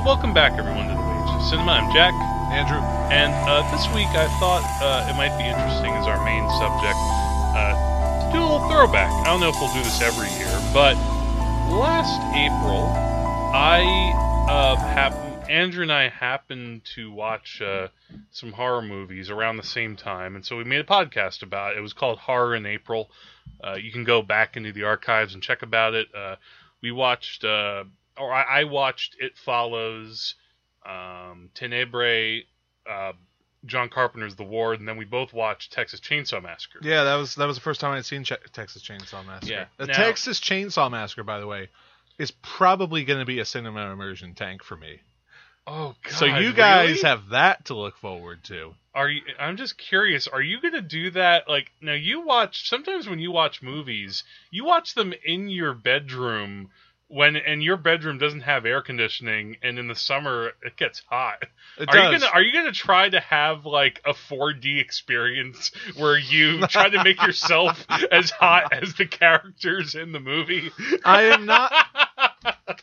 Well, welcome back everyone to the Wages of Cinema. I'm Jack, Andrew. and uh, this week I thought uh, it might be interesting as our main subject uh, to do a little throwback. I don't know if we'll do this every year, but last April I uh, hap- Andrew and I happened to watch uh, some horror movies around the same time, and so we made a podcast about it. It was called Horror in April. Uh, you can go back into the archives and check about it. Uh, we watched, uh, or I, I watched It Follows, um, Tenebrae, uh, John Carpenter's The Ward, and then we both watched Texas Chainsaw Massacre. Yeah, that was that was the first time I'd seen Ch- Texas Chainsaw Massacre. Yeah. The Now- Texas Chainsaw Massacre, by the way, is probably going to be a cinema immersion tank for me. Oh God! so you guys really? have that to look forward to. Are you? I'm just curious. Are you gonna do that? Like now, you watch. Sometimes when you watch movies, you watch them in your bedroom when, and your bedroom doesn't have air conditioning, and in the summer it gets hot. It are does. you gonna Are you gonna try to have like a 4D experience where you try to make yourself as hot as the characters in the movie? I am not.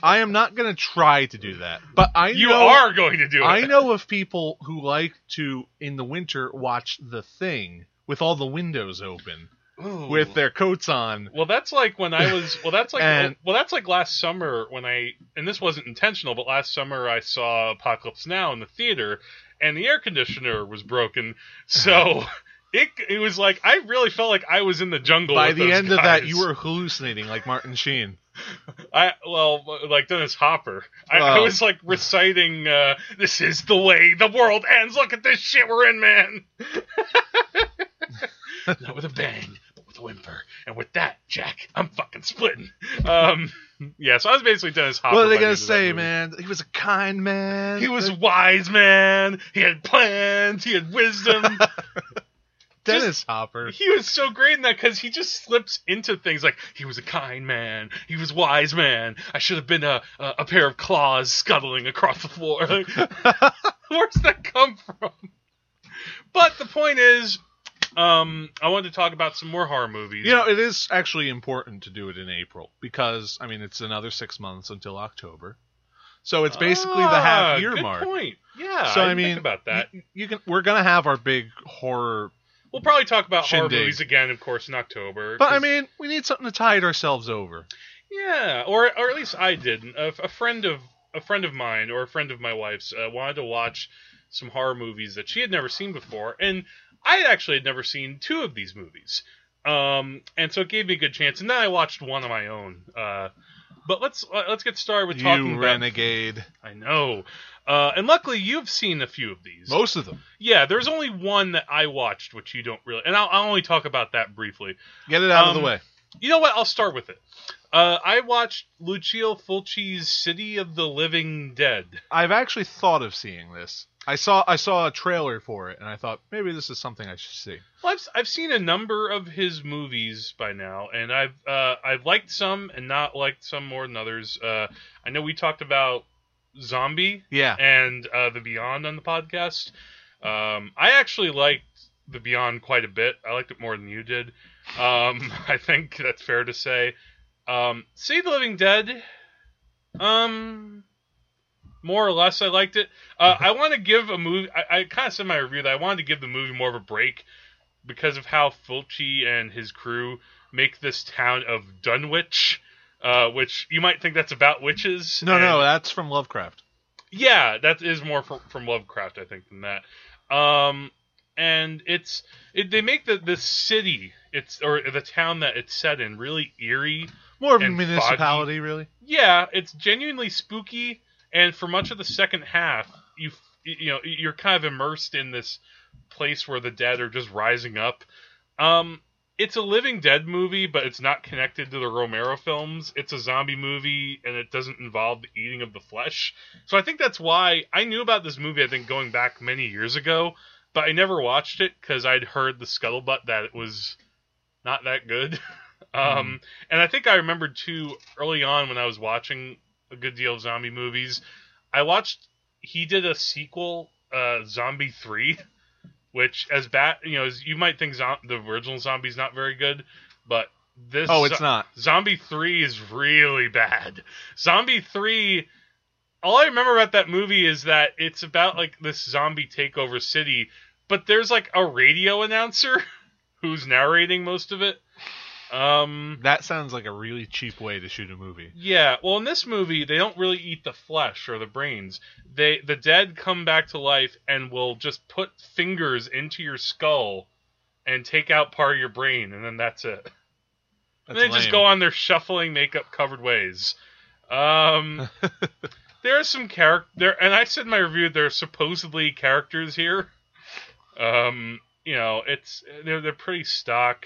I am not going to try to do that, but I you know, are going to do it. I know of people who like to in the winter watch The Thing with all the windows open, Ooh. with their coats on. Well, that's like when I was. Well, that's like. And- well, that's like last summer when I. And this wasn't intentional, but last summer I saw Apocalypse Now in the theater, and the air conditioner was broken. So it it was like I really felt like I was in the jungle. By with the those end of that, you were hallucinating like Martin Sheen. I well like Dennis Hopper. I, I was like reciting, uh, "This is the way the world ends. Look at this shit we're in, man." Not with a bang, but with whimper. And with that, Jack, I'm fucking splitting. Um, yeah. So I was basically Dennis Hopper. What are they gonna end of that say, man? He was a kind man. He was a wise man. He had plans. He had wisdom. Dennis Hopper. he was so great in that because he just slips into things like he was a kind man, he was wise man. I should have been a a, a pair of claws scuttling across the floor. Like, where's that come from? But the point is, um, I wanted to talk about some more horror movies. You know, it is actually important to do it in April because I mean it's another six months until October, so it's basically the Ah, half year good mark. Point. Yeah. So I, I, didn't mean, think about that. You, you can. We're gonna have our big horror, We'll probably talk about horror movies again, of course, in October. but I mean, we need something to tide ourselves over. Yeah, or or at least I did. A, a friend of a friend of mine or a friend of my wife's uh, wanted to watch some horror movies that she had never seen before, and I actually had never seen two of these movies. Um, and so it gave me a good chance. And then I watched one on my own. Uh, but let's uh, let's get started with talking you about. renegade. I know. Uh, and luckily, you've seen a few of these. Most of them. Yeah, there's only one that I watched, which you don't really. And I'll, I'll only talk about that briefly. Get it out of Um, the way. You know what? I'll start with it. Uh, I watched Lucio Fulci's City of the Living Dead. I've actually thought of seeing this. I saw I saw a trailer for it, and I thought maybe this is something I should see. Well, I've, I've seen a number of his movies by now, and I've uh, I've liked some and not liked some more than others. Uh, I know we talked about Zombie Yeah. and uh, The Beyond on the podcast. Um, I actually liked The Beyond quite a bit. I liked it more than you did. Um, I think that's fair to say. Um, of the Living Dead, um, more or less, I liked it. Uh, I want to give a movie. I, I kind of said in my review that I wanted to give the movie more of a break because of how Fulci and his crew make this town of Dunwich, uh, which you might think that's about witches. No, and- no, that's from Lovecraft. yeah, that is more from, from Lovecraft, I think, than that. Um, and it's it, they make the the city it's or the town that it's set in really eerie. More of a municipality, really. Yeah, it's genuinely spooky, and for much of the second half, you you know you're kind of immersed in this place where the dead are just rising up. Um, it's a Living Dead movie, but it's not connected to the Romero films. It's a zombie movie, and it doesn't involve the eating of the flesh. So I think that's why I knew about this movie. I think going back many years ago, but I never watched it because I'd heard the scuttlebutt that it was not that good. um, and I think I remembered too early on when I was watching a good deal of zombie movies. I watched he did a sequel, uh, Zombie Three, which as bad you know as you might think zo- the original Zombie's not very good, but this Oh, it's zo- not. Zombie 3 is really bad. Zombie 3 all I remember about that movie is that it's about like this zombie takeover city, but there's like a radio announcer who's narrating most of it. Um, That sounds like a really cheap way to shoot a movie. yeah, well, in this movie, they don't really eat the flesh or the brains. They the dead come back to life and will just put fingers into your skull and take out part of your brain, and then that's it. And That's they just go on their shuffling, makeup covered ways. Um, there are some character there, and I said in my review there are supposedly characters here. Um, you know, it's they're they're pretty stock.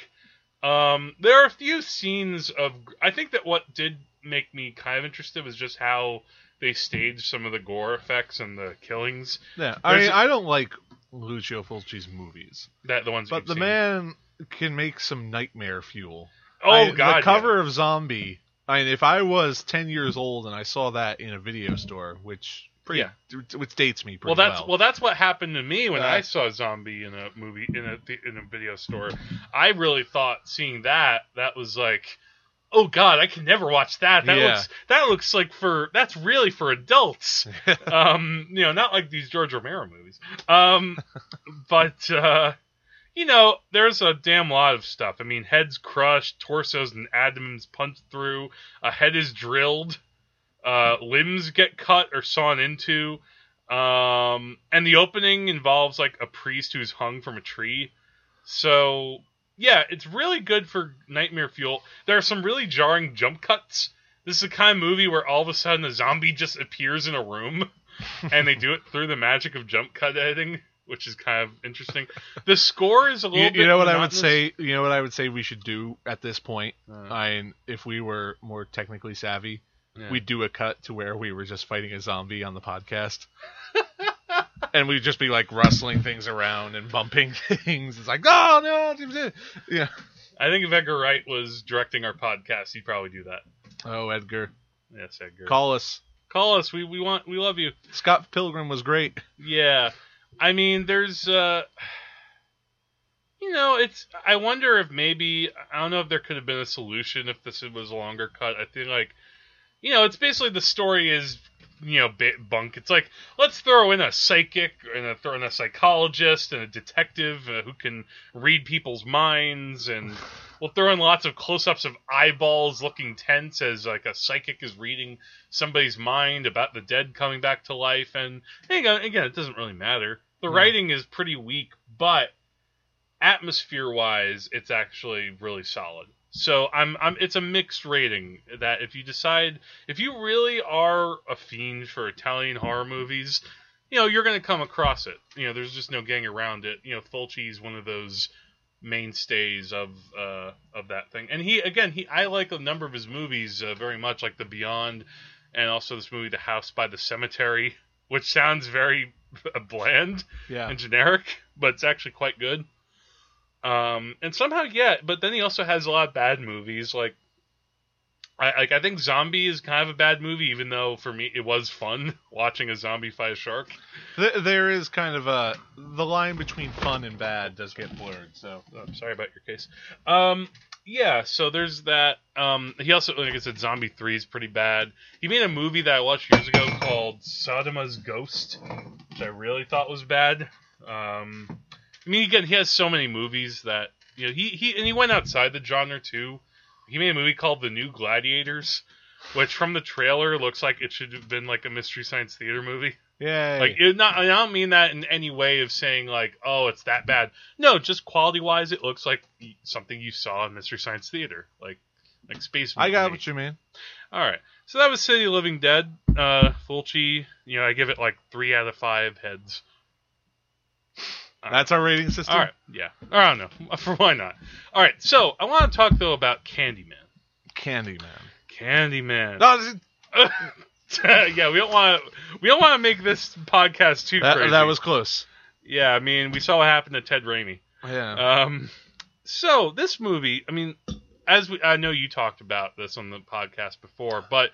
Um, there are a few scenes of. I think that what did make me kind of interested was just how they staged some of the gore effects and the killings. Yeah, I There's mean, I don't like Lucio Fulci's movies, That the ones, but the seen. man can make some nightmare fuel. Oh I- God, the cover of Zombie. I mean, if I was ten years old and I saw that in a video store, which pretty, which dates me pretty Well, that's well. well, that's what happened to me when Uh, I saw Zombie in a movie in a in a video store. I really thought seeing that that was like, oh God, I can never watch that. That Yeah. looks that looks like for that's really for adults. um, you know, not like these George Romero movies. Um, but uh, you know, there's a damn lot of stuff. I mean, heads crushed, torsos and abdomens punched through, a head is drilled, uh, limbs get cut or sawn into. Um, and the opening involves like a priest who's hung from a tree. So yeah, it's really good for nightmare fuel. There are some really jarring jump cuts. This is the kind of movie where all of a sudden a zombie just appears in a room, and they do it through the magic of jump cut editing, which is kind of interesting. The score is a little you, bit. you know what I would say? You know what I would say we should do at this point? Uh, I if we were more technically savvy, yeah. we'd do a cut to where we were just fighting a zombie on the podcast. and we'd just be like rustling things around and bumping things. It's like, oh no, yeah. I think if Edgar Wright was directing our podcast, he'd probably do that. Oh, Edgar, Yes, Edgar. call us. Call us. We we want we love you. Scott Pilgrim was great. Yeah. I mean, there's uh you know, it's I wonder if maybe I don't know if there could have been a solution if this was a longer cut. I think like you know, it's basically the story is you know, bit bunk. It's like let's throw in a psychic and a, throw in a psychologist and a detective uh, who can read people's minds, and we'll throw in lots of close-ups of eyeballs looking tense as like a psychic is reading somebody's mind about the dead coming back to life. And again, again, it doesn't really matter. The No. writing is pretty weak, but atmosphere-wise, it's actually really solid. So I'm, I'm, it's a mixed rating. That if you decide, if you really are a fiend for Italian horror movies, you know you're going to come across it. You know, there's just no getting around it. You know, Fulci's one of those mainstays of uh, of that thing. And he again, he I like a number of his movies uh, very much, like The Beyond, and also this movie, The House by the Cemetery, which sounds very bland Yeah. and generic, but it's actually quite good. Um, and somehow, yeah. But then he also has a lot of bad movies. Like, I like I think Zombie is kind of a bad movie, even though for me it was fun watching a zombie fight a shark. There is kind of a the line between fun and bad does get blurred. So Oh, sorry about your case. Um, yeah. So there's that. Um, he also, like I said, Zombie Three is pretty bad. He made a movie that I watched years ago called Sodoma's Ghost, which I really thought was bad. Um, I mean, again, he has so many movies that you know he he and he went outside the genre too. He made a movie called The New Gladiators, which from the trailer looks like it should have been like a mystery science theater movie. yeah, Like it not I don't mean that in any way of saying like, oh, it's that bad. No, just quality wise it looks like something you saw in Mystery Science Theater. Like like space I got what you mean. All right. So that was City of Living Dead. Uh Fulci, you know, I give it like 3 out of 5 heads. That's our rating system. All right. Yeah. I don't know. For why not? All right. So, I want to talk though about Candyman. Candyman. Candyman. No, yeah, we don't want to we don't want to make this podcast too that, crazy. that was close. Yeah, I mean, we saw what happened to Ted Raimi. Yeah. Um, so this movie, I mean, as we, I know you talked about this on the podcast before, but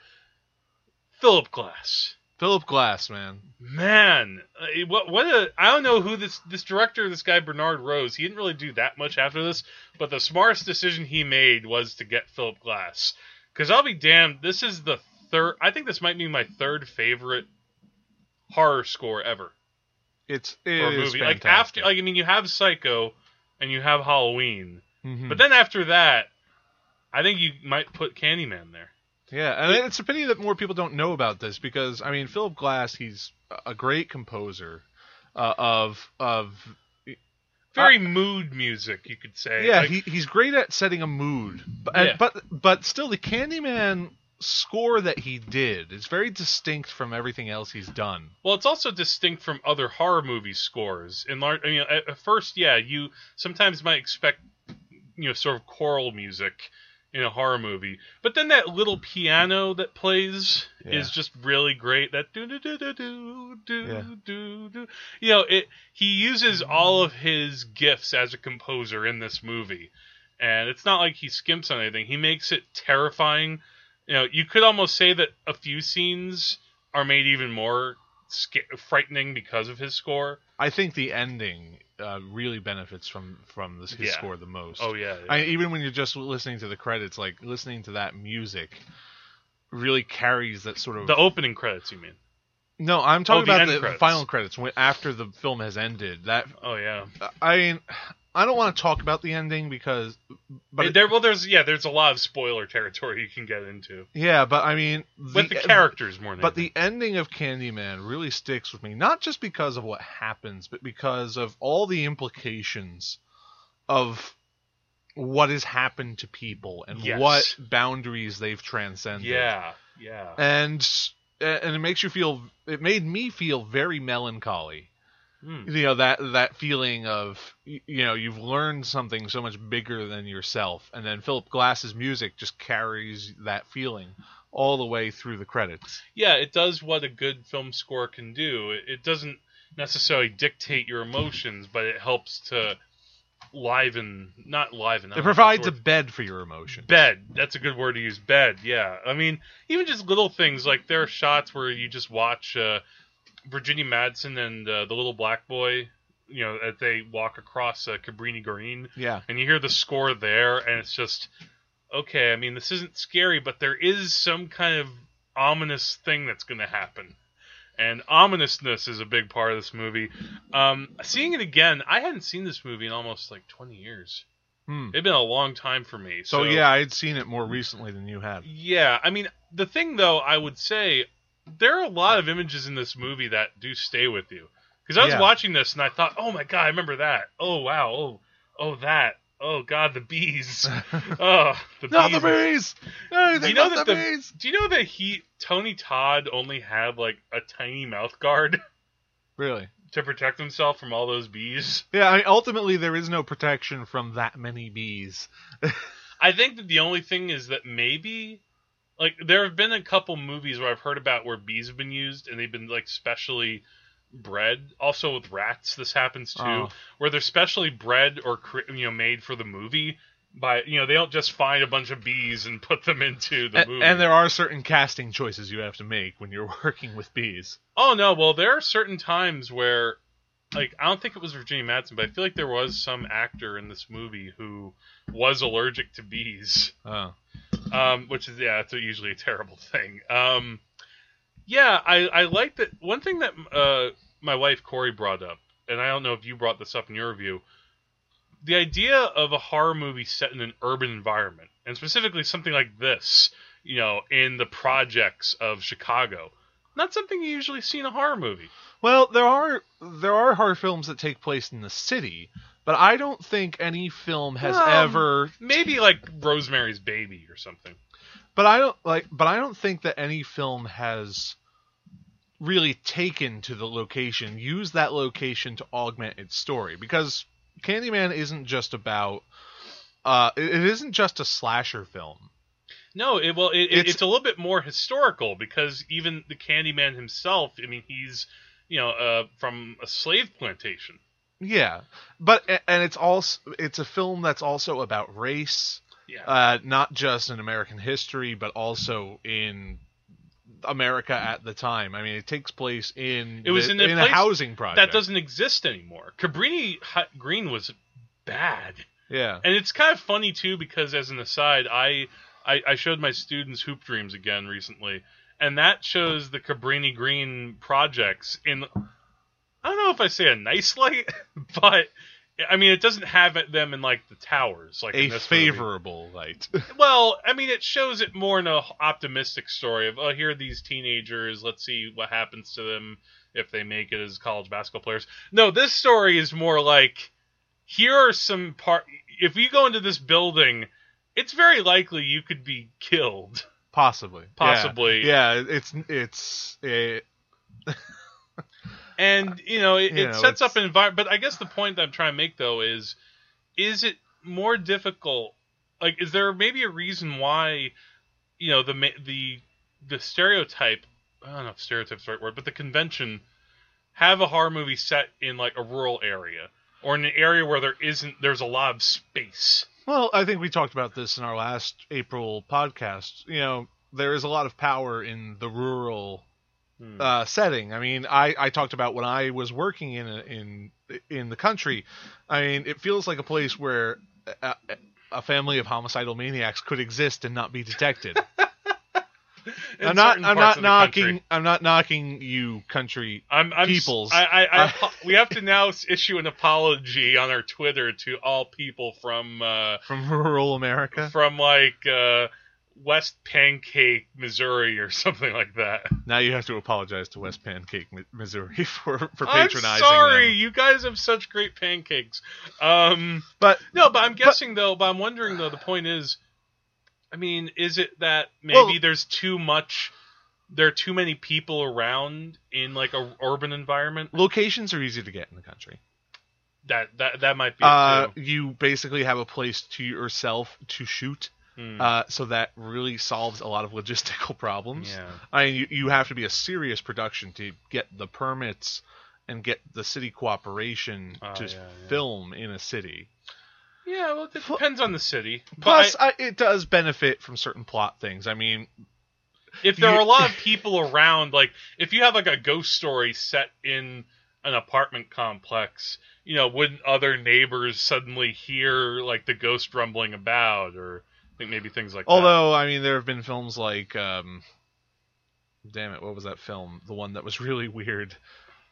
Philip Glass, Philip Glass, man. man, uh, what what a I don't know who this this director, this guy Bernard Rose, he didn't really do that much after this, but the smartest decision he made was to get Philip Glass, because I'll be damned, this is the third. I think this might be my third favorite horror score ever It's it a is movie. Like after, like I mean, you have Psycho and you have Halloween, Mhm. but then after that, I think you might put Candyman there. Yeah, and it's a pity that more people don't know about this because I mean Philip Glass, he's a great composer uh, of of Very mood music, you could say. yeah, Like, he, he's great at setting a mood, but Yeah. but but still the Candyman score that he did is very distinct from everything else he's done. Well, it's also distinct from other horror movie scores. In large, I mean, at, at first, yeah, you sometimes might expect, you know, sort of choral music in a horror movie, but then that little piano that plays Yeah. is just really great. That do do do do do do Yeah. do do. You know, it. He uses all of his gifts as a composer in this movie, and it's not like he skimps on anything. He makes it terrifying. You know, you could almost say that a few scenes are made even more sca- frightening because of his score. I think the ending uh, really benefits from from this, his Yeah. score the most. Oh yeah, yeah. I, even when you're just listening to the credits, like listening to that music, really carries that sort of the opening credits. You mean? No, I'm talking Oh, the about the credits. final credits when, after the film has ended. That Oh yeah. I mean, I don't want to talk about the ending because, but it- there, well, there's yeah, there's a lot of spoiler territory you can get into yeah, but I mean, with the characters more than But anything. the ending of Candyman really sticks with me, not just because of what happens, but because of all the implications of what has happened to people and Yes. what boundaries they've transcended. yeah, yeah. and and it makes you feel. It made me feel very melancholy. Hmm. you know that that feeling of you know you've learned something so much bigger than yourself and then philip glass's music just carries that feeling all the way through the credits Yeah, it does what a good film score can do. It, it doesn't necessarily dictate your emotions, but it helps to liven, not liven. It don't know if provides a bed for your emotion bed. That's a good word to use. Bed. Yeah. I mean, even just little things like there are shots where you just watch uh, Virginia Madsen and uh, the little black boy. You know, as they walk across uh, Cabrini Green, yeah and you hear the score there, and it's just okay. I mean, this isn't scary, but there is some kind of ominous thing that's going to happen. And ominousness is a big part of this movie. Um, seeing it again, I hadn't seen this movie in almost like 20 years. Hmm. It'd been a long time for me. so yeah i had seen it more recently than you had Yeah, I mean, the thing though, I would say there are a lot of images in this movie that do stay with you. Because I was Yeah. watching this and I thought, oh my god, I remember that. Oh wow, oh oh that. Oh god, the bees. oh, the not bees. the bees Anything Do you know that the- bees Do you know that he Tony Todd only had like a tiny mouth guard really to protect himself from all those bees? yeah I mean, ultimately there is no protection from that many bees I think that the only thing is that maybe like there have been a couple movies where I've heard about where bees have been used and they've been like specially bred. Also with rats, this happens too, Oh. where they're specially bred or you know made for the movie. By you know they don't just find a bunch of bees and put them into the and, movie. and there are certain casting choices you have to make when you're working with bees oh no, well there are certain times where like I don't think it was Virginia Madsen, but I feel like there was some actor in this movie who was allergic to bees. oh um, which is yeah, it's a, usually a terrible thing. Um, yeah, I I like that. One thing that uh, my wife Corey brought up, and I don't know if you brought this up in your review, the idea of a horror movie set in an urban environment, and specifically something like this, you know, in the projects of Chicago, not something you usually see in a horror movie. Well, there are there are horror films that take place in the city, but I don't think any film has Um, ever. Maybe like Rosemary's Baby or something. But I don't like. But I don't think that any film has really taken to the location, used that location to augment its story because Candyman isn't just about. Uh, it it isn't just a slasher film. No, it, well, it- It's- it's, a little bit more historical because even the Candyman himself, I mean, he's you know uh, from a slave plantation. Yeah, but and it's also it's a film that's also about race. Yeah, uh, not just in American history, but also in America at the time. I mean, it takes place in It was the- in a in place a housing project that doesn't exist anymore. Cabrini Green was bad, Yeah, and it's kind of funny too because as an aside, I I, I showed my students Hoop Dreams again recently, and that shows the Cabrini Green projects in. I don't know if I say a nice light, but I mean it doesn't have it, them in like the towers, like A this movie. favorable light. Well, I mean, it shows it more in a optimistic story of, oh, here are these teenagers. Let's see what happens to them if they make it as college basketball players. No, this story is more like, here are some part. If you go into this building, it's very likely you could be killed. Possibly. Yeah. Possibly. Yeah, it's it's eh, and you know it, You it know, sets up an environment but i guess the point that i'm trying to make though is is it more difficult like is there maybe a reason why you know the the the stereotype i don't know if stereotype's the right word but the convention have a horror movie set in like a rural area or in an area where there isn't there's a lot of space Well, I think we talked about this in our last April podcast. You know, there is a lot of power in the rural Hmm. uh, setting. I mean, I, I talked about when I was working in a, in in the country. I mean, it feels like a place where a, a family of homicidal maniacs could exist and not be detected. I'm not I'm not the country. knocking I'm not knocking you country. I'm, I'm peoples. I, I, I- we have to now issue an apology on our Twitter to all people from uh, From rural America. from like uh, West Pancake, Missouri, or something like that. Now you have to apologize to West Pancake, Missouri, for for patronizing. I'm sorry, them. you guys have such great pancakes. Um, But no, but I'm guessing though. But I'm wondering though. The point is, I mean, is it that maybe Well- there's too much? There are too many people around in like a urban environment. locations are easy to get in the country. That that that might be Uh, you basically have a place to yourself to shoot, Hmm. uh, so that really solves a lot of logistical problems. yeah. I mean, you, you have to be a serious production to get the permits and get the city cooperation Oh, to yeah, yeah. film in a city. Yeah, well, it depends on the city. Plus, I- I, it does benefit from certain plot things. I mean, if there you- are a lot of people around, like if you have like a ghost story set in an apartment complex, you know, wouldn't other neighbors suddenly hear like the ghost rumbling about, or think maybe things like that. although I mean, there have been films like, um, damn it, what was that film? The one that was really weird.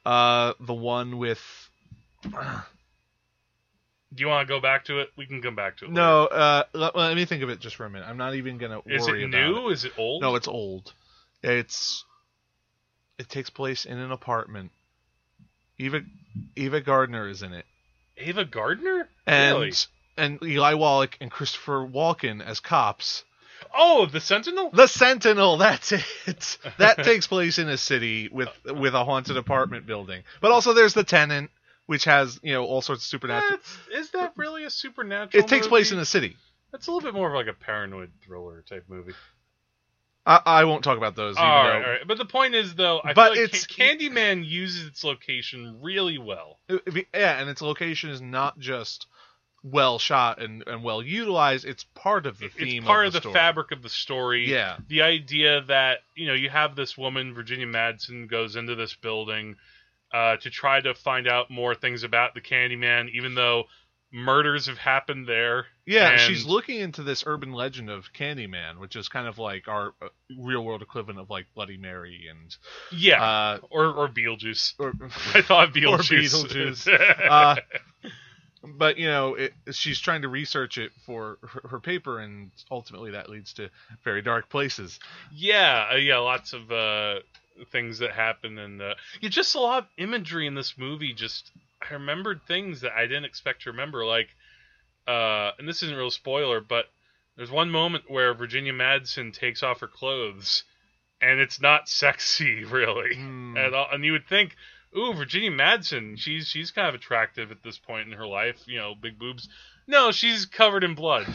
Uh, the one with. Do you want to go back to it? We can come back to it. No, uh, let, let me think of it just for a minute. I'm not even gonna later. is worry it new? it. Is it old? No, it's old. It's it takes place in an apartment. Eva Eva Gardner is in it, Ava Gardner. and Really? And Eli Wallach and Christopher Walken as cops. Oh, the Sentinel. The Sentinel, that's it. That takes place in a city with with a haunted apartment building. But also there's the Tenant, which has you know all sorts of supernatural. That's, is that really a supernatural? It takes place in a city. That's a little bit more of like a paranoid thriller type movie. I, I won't talk about those. All though, all right. But the point is, though, I But feel like it's- Candyman uses its location really well. It- yeah, and its location is not just well shot and, and well utilized. It's part of the theme. It's part of the, the, fabric of the story. Yeah, The idea that you know you have this woman, Virginia Madsen, goes into this building uh, to try to find out more things about the Candyman, even though murders have happened there. yeah. And- She's looking into this urban legend of Candyman, which is kind of like our uh, real world equivalent of like Bloody Mary and Yeah, uh, or or Beetlejuice. or, I thought Beetlejuice. Beetlejuice. Uh, but you know, it, she's trying to research it for her, her paper, and ultimately that leads to very dark places. Yeah, uh, yeah, lots of uh, things that happen, and uh, yeah, just a lot of imagery in this movie. Just I remembered things that I didn't expect to remember, like, uh, and this isn't a real spoiler, but there's one moment where Virginia Madsen takes off her clothes, and it's not sexy, really, at all. And you would think, ooh, Virginia Madsen, she's she's kind of attractive at this point in her life, you know, big boobs. No, she's covered in blood.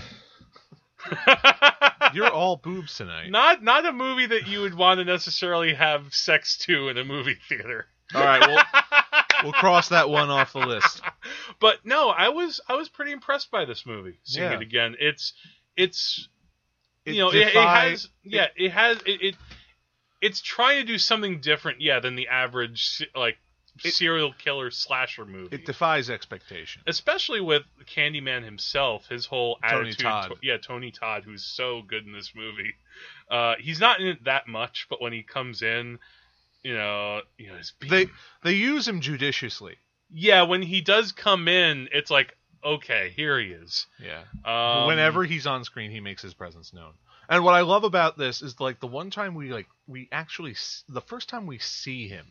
You're all boobs tonight. Not not a movie that you would want to necessarily have sex to in a movie theater. All right, well, we'll cross that one off the list. but no, I was I was pretty impressed by this movie. Seeing Yeah. it again, it's it's It you know it, it has yeah it has it, it it's trying to do something different yeah than the average like It- serial killer slasher movie. It defies expectation. Especially with Candyman himself, his whole Tony attitude. Todd. to- yeah, Tony Todd, who's so good in this movie. Uh, he's not in it that much, but when he comes in, you know, you know, his They they use him judiciously. yeah, when he does come in, it's like, okay, here he is. Yeah. Um, Whenever he's on screen, he makes his presence known. And what I love about this is like the one time we like we actually the first time we see him,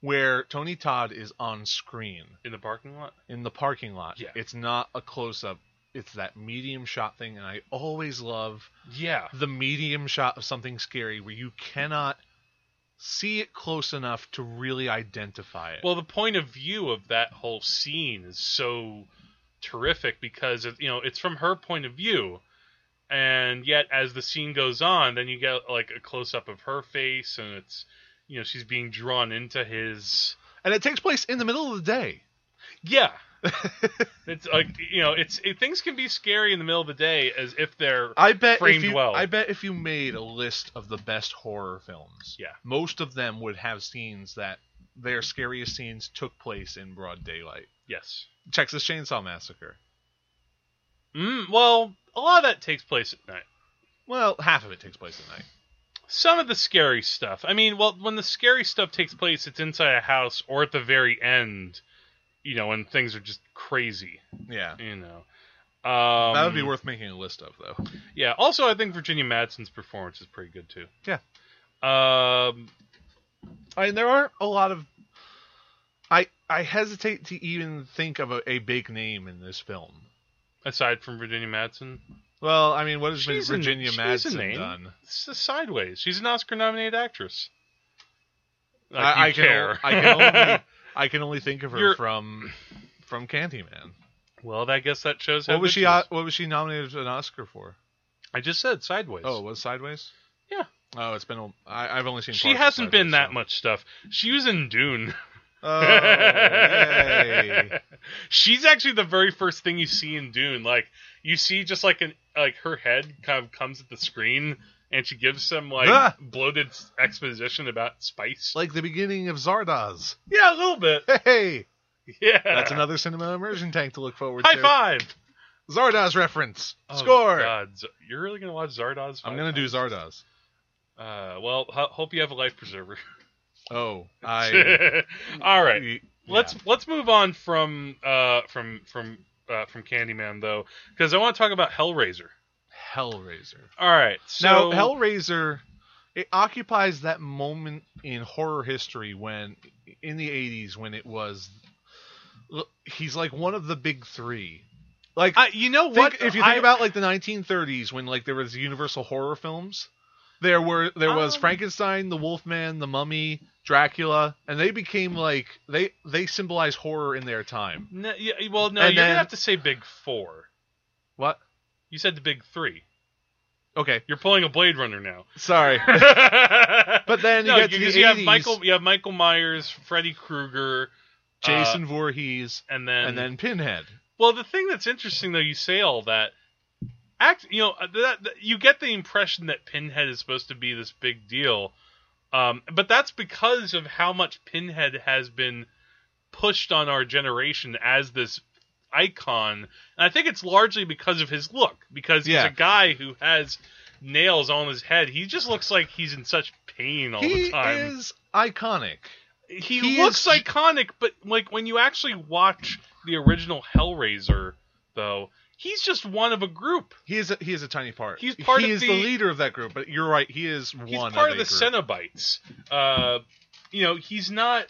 where Tony Todd is on screen in the parking lot, in the parking lot. Yeah. It's not a close up. It's that medium shot thing, and I always love yeah, the medium shot of something scary where you cannot see it close enough to really identify it. Well, the point of view of that whole scene is so terrific because it, you know it's from her point of view, and yet as the scene goes on, then you get like a close up of her face, and it's you know she's being drawn into his and it takes place in the middle of the day. yeah. it's like you know it's it, things can be scary in the middle of the day as if they're I bet framed if you, well. I bet if you made a list of the best horror films, Yeah. most of them would have scenes that their scariest scenes took place in broad daylight. yes. Texas Chainsaw Massacre. Mm, well, a lot of that takes place at night. Well, half of it takes place at night. Some of the scary stuff. I mean, well, when the scary stuff takes place, it's inside a house or at the very end, you know, when things are just crazy, Yeah, you know. Um, that would be worth making a list of, though. Yeah. Also, I think Virginia Madsen's performance is pretty good too. Yeah. Um. I mean, there aren't a lot of. I I hesitate to even think of a, a big name in this film. Aside from Virginia Madsen, Well, I mean, what has She's Virginia she's a Madsen name. done? it's a Sideways. She's an Oscar-nominated actress. Like I, I can care. can only I can only think of her You're- from from Candyman. well, I guess that shows how What was she? uh, What was she nominated an Oscar for? I just said Sideways. Oh, it was Sideways. Yeah. Oh, it's been. A, I, I've only seen. she hasn't been that so- much stuff. She was in Dune. Oh. She's actually the very first thing you see in Dune. Like you see just like an like her head kind of comes at the screen and she gives some like Ah! bloated exposition about spice. like the beginning of Zardoz. yeah, a little bit. Hey, Yeah. that's another cinema immersion tank to look forward to. high to. five. Zardoz reference. Oh, Score. God. Z- You're really gonna watch Zardoz? I'm gonna do Zardoz. Uh, well, ho- hope you have a life preserver. Oh, I. All right. y- Let's let's move on from uh from from uh, from Candyman though, because I want to talk about Hellraiser. Hellraiser. All right. So now, Hellraiser, it occupies that moment in horror history when, in the '80s, when it was, he's like one of the big three. Like, I, you know think- what? if you think I- about like the 1930s when like there was Universal horror films, there were there was Um, Frankenstein, the Wolfman, the Mummy, Dracula, and they became like they they symbolize horror in their time. No, yeah, well, no, And you're then- gonna have to say big four. What? You said the big three. Okay, You're pulling a Blade Runner now. sorry. but then you no, get to the you have Michael, you have Michael Myers, Freddy Krueger, uh, Jason Voorhees, and then and then Pinhead. Well, the thing that's interesting though, you say all that. Act, you know, uh, that, that you get the impression that Pinhead is supposed to be this big deal, um, but that's because of how much Pinhead has been pushed on our generation as this icon, and I think it's largely because of his look, because he's Yeah. a guy who has nails on his head. He just looks like he's in such pain all he the time He is iconic. he, He looks is- iconic, but like when you actually watch the original Hellraiser, though, he's just one of a group. He is a, he is a tiny part. He's part he of is the, the- leader of that group, but you're right. He is He's one part of, of the group. Cenobites. Uh, you know, he's not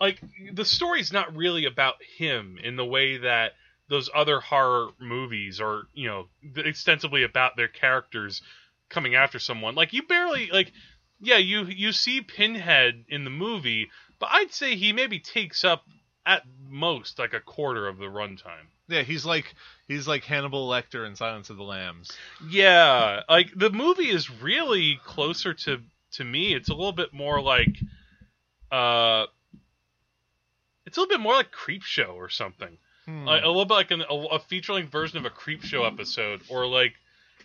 like the story's not really about him in the way that those other horror movies are. You know, extensively about their characters coming after someone. Like you barely like. Yeah, you you see Pinhead in the movie, but I'd say he maybe takes up at most like a quarter of the runtime. Yeah, he's like he's like Hannibal Lecter in Silence of the Lambs. Yeah, like the movie is really closer to to me. It's a little bit more like uh it's a little bit more like Creepshow or something. Hmm. Like, a little bit like an, a, a feature length version of a Creepshow episode or like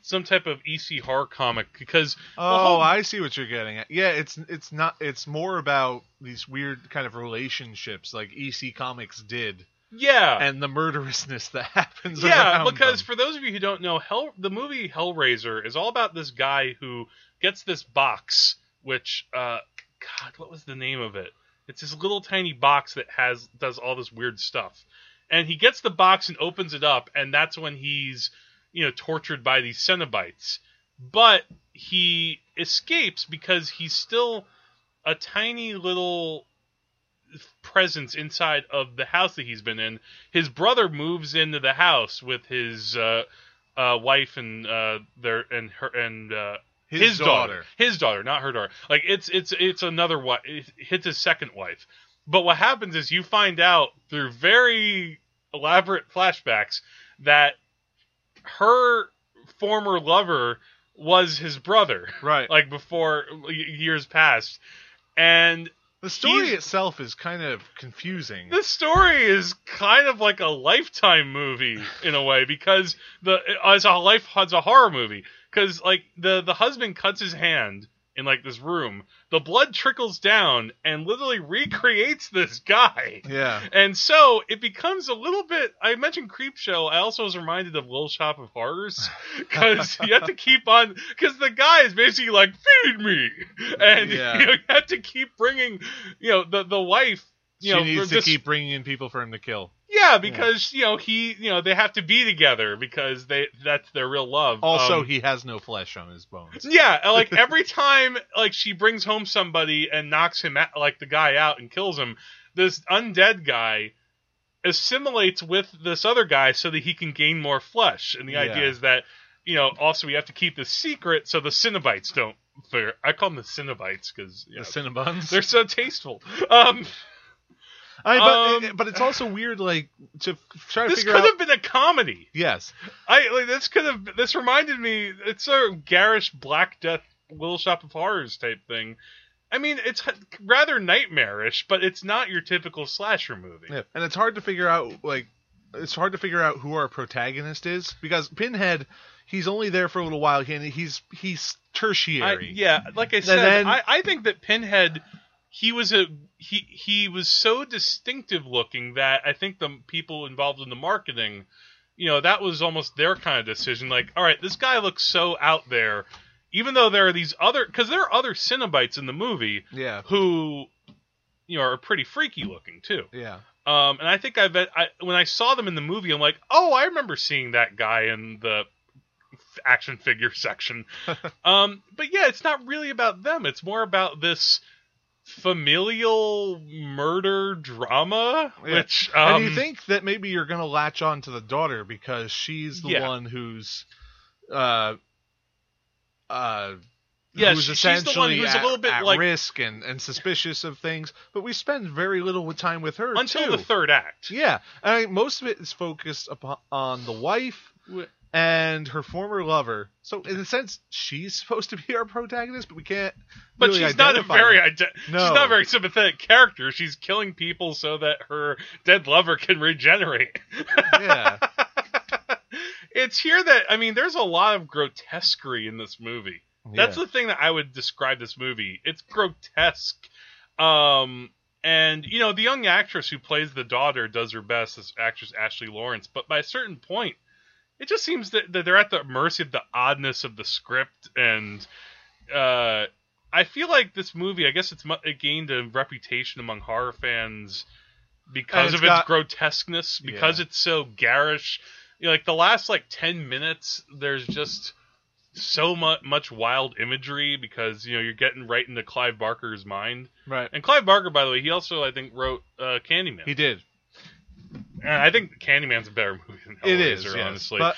some type of EC horror comic because Oh, whole- I see what you're getting at. Yeah, it's it's not it's more about these weird kind of relationships like EC Comics did yeah, and the murderousness that happens yeah, because them. for those of you who don't know, Hell, the movie Hellraiser is all about this guy who gets this box, which, uh, God, what was the name of it? It's this little tiny box that has does all this weird stuff, and he gets the box and opens it up, and that's when he's, you know, tortured by these Cenobites. But he escapes because he's still a tiny little presence inside of the house that he's been in. His brother moves into the house with his uh, uh, wife and uh, their and her and uh, his, daughter. his daughter, not her daughter. Like it's it's it's another wife. It's his second wife. But what happens is you find out through very elaborate flashbacks that her former lover was his brother, Right. like before years passed, and the story he's- itself is kind of confusing. this story is kind of like a lifetime movie in a way because the as a life as a horror movie because like the the husband cuts his hand in like this room the blood trickles down and literally recreates this guy Yeah. and so it becomes a little bit. I mentioned Creepshow. I also was reminded of Little Shop of Horrors because you have to keep on because the guy is basically like feed me, and Yeah. you, know, you have to keep bringing, you know, the the wife. You she know, needs to keep bringing in people for him to kill. yeah, because you know he, you know, they have to be together because they that's their real love. Also, Um, he has no flesh on his bones. yeah, like every time like she brings home somebody and knocks him out, like the guy out and kills him, this undead guy assimilates with this other guy so that he can gain more flesh. And the idea is that you know also we have to keep the secret so the Cinnabites don't. Figure. I call them the Cinnabites because you The Cinnabons. they're so tasteful. Um, I, but, um, but it's also weird, like to try to figure out this figure could out. have been a comedy. Yes, I like this could have this reminded me it's a garish Black Death Little Shop of Horrors type thing. I mean, it's rather nightmarish, but it's not your typical slasher movie. yeah. and it's hard to figure out like it's hard to figure out who our protagonist is because Pinhead, he's only there for a little while, and he's he's I, tertiary. yeah, like I said, then- I, I think that Pinhead he was a he he was so distinctive looking that I think the people involved in the marketing, you know, that was almost their kind of decision. Like, all right, this guy looks so out there, even though there are these other because there are other Cinnabites in the movie yeah, who you know are pretty freaky looking too. yeah. Um, and I think I bet I, when I saw them in the movie, I'm like, oh, I remember seeing that guy in the f- action figure section. um, but yeah, it's not really about them. It's more about this familial murder drama, Yeah. which um, and you think that maybe you're gonna latch on to the daughter because she's the Yeah. one who's, uh, uh. Yeah, who's she- she's the one essentially who's a little bit at like- risk and, and suspicious of things, but we spend very little time with her until too. the third act. Yeah, I mean, most of it is focused upon on the wife and her former lover. So in a sense, she's supposed to be our protagonist, but we can't. But really she's not a very ide- No. she's not a very sympathetic character. She's killing people so that her dead lover can regenerate. Yeah. it's here that I mean, there's a lot of grotesquerie in this movie. That's the thing that I would describe this movie. It's grotesque. Um and you know, the young actress who plays the daughter does her best as actress Ashley Lawrence, but by a certain point it just seems that, that they're at the mercy of the oddness of the script and uh I feel like this movie, I guess it's it gained a reputation among horror fans because it's of its got- grotesqueness, because Yeah. it's so garish. You know, like the last like ten minutes, there's just so much much wild imagery because you know you're getting right into Clive Barker's mind. right. And Clive Barker, by the way, he also I think wrote uh, Candyman. He did. and I think Candyman's a better movie Hellraiser, It is, yes. honestly. But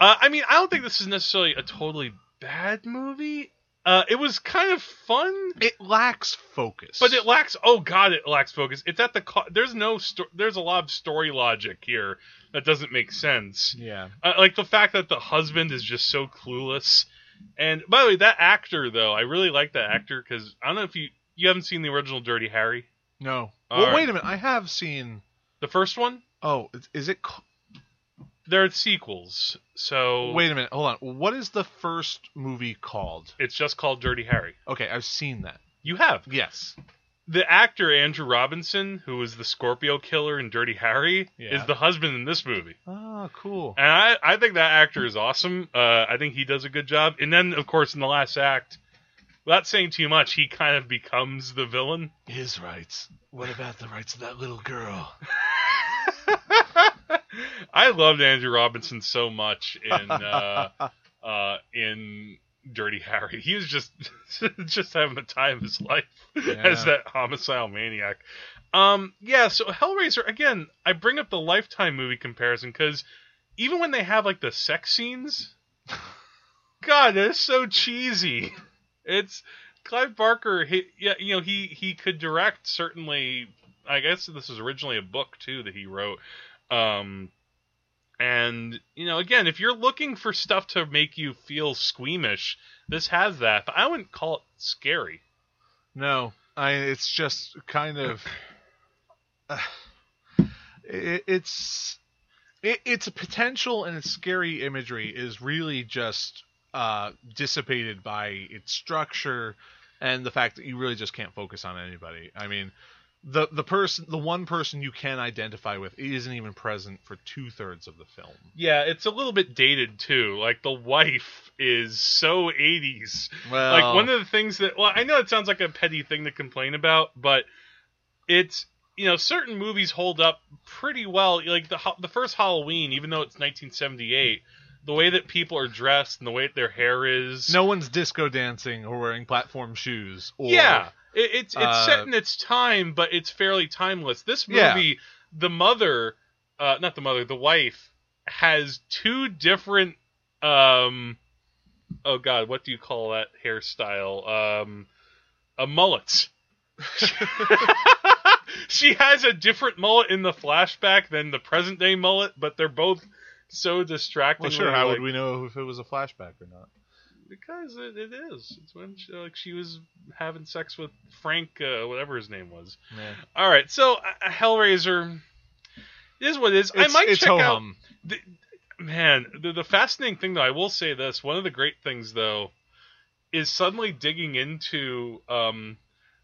Uh, I mean, I don't think this is necessarily a totally bad movie. Uh, it was kind of fun, it lacks focus. but it lacks. Oh God, it lacks focus. It's at the. Co- there's no. Sto- there's a lot of story logic here that doesn't make sense. yeah. Uh, like the fact that the husband is just so clueless. And by the way, that actor though, I really like that actor because I don't know if you you haven't seen the original Dirty Harry, No. All well, right. wait a minute. I have seen. the first one. Oh, is it? They're sequels, so Wait a minute, hold on. What is the first movie called? it's just called Dirty Harry. Okay, I've seen that. You have Yes. the actor Andrew Robinson, who was the Scorpio killer in Dirty Harry, Yeah. is the husband in this movie. Oh, cool. And I, I think that actor is awesome. Uh, I think he does a good job. And then, of course, in the last act, without saying too much, he kind of becomes the villain. His rights. What about the rights of that little girl? I loved Andrew Robinson so much in uh, uh, in Dirty Harry. He was just just having the time of his life as that homicidal maniac. Um, yeah. So Hellraiser again. I bring up the Lifetime movie comparison because even when they have like the sex scenes, God, it's so cheesy. It's Clive Barker. He, yeah, you know he he could direct certainly. I guess this was originally a book too that he wrote. Um, and you know, again, if you're looking for stuff to make you feel squeamish, this has that. But I wouldn't call it scary. No, I. It's just kind of. it, it's it, its potential and its scary imagery is really just uh, dissipated by its structure and the fact that you really just can't focus on anybody. I mean, the the person, the one person you can identify with, isn't even present for two thirds of the film. Yeah, it's a little bit dated too. Like the wife is so 80s. Well, like one of the things that well, I know it sounds like a petty thing to complain about, but it's you know certain movies hold up pretty well. Like the the first Halloween, even though it's 1978, the way that people are dressed and the way that their hair is. no one's disco dancing or wearing platform shoes. Or, yeah, it, it's it's uh, set in its time, but it's fairly timeless. This Yeah. movie, the mother, uh, not the mother, the wife, has two different. Um, oh God, what do you call that hairstyle? Um, a mullet. she has a different mullet in the flashback than the present day mullet, but they're both so distracting. Well, sure. How would we know if it was a flashback or not? Because it, it is. It's when she, like she was having sex with Frank, uh, whatever his name was. Yeah. All right, so uh, Hellraiser is what it is. I might it's check out. ho-hum. Man, the, the fascinating thing though, I will say this: one of the great things though is suddenly digging into um,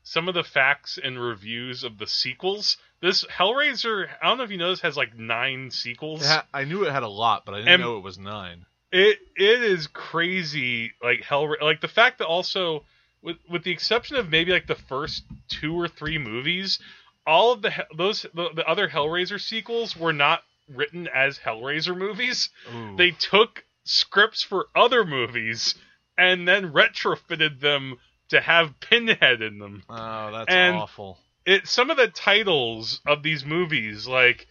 some of the facts and reviews of the sequels. This Hellraiser, I don't know if you noticed, has like nine sequels. It ha- I knew it had a lot, but I didn't And- know it was nine. It it is crazy, like hell, like the fact that also, with with the exception of maybe like the first two or three movies, all of the those the, the other Hellraiser sequels were not written as Hellraiser movies. Ooh. They took scripts for other movies and then retrofitted them to have Pinhead in them. oh, that's and- awful. It some of the titles of these movies like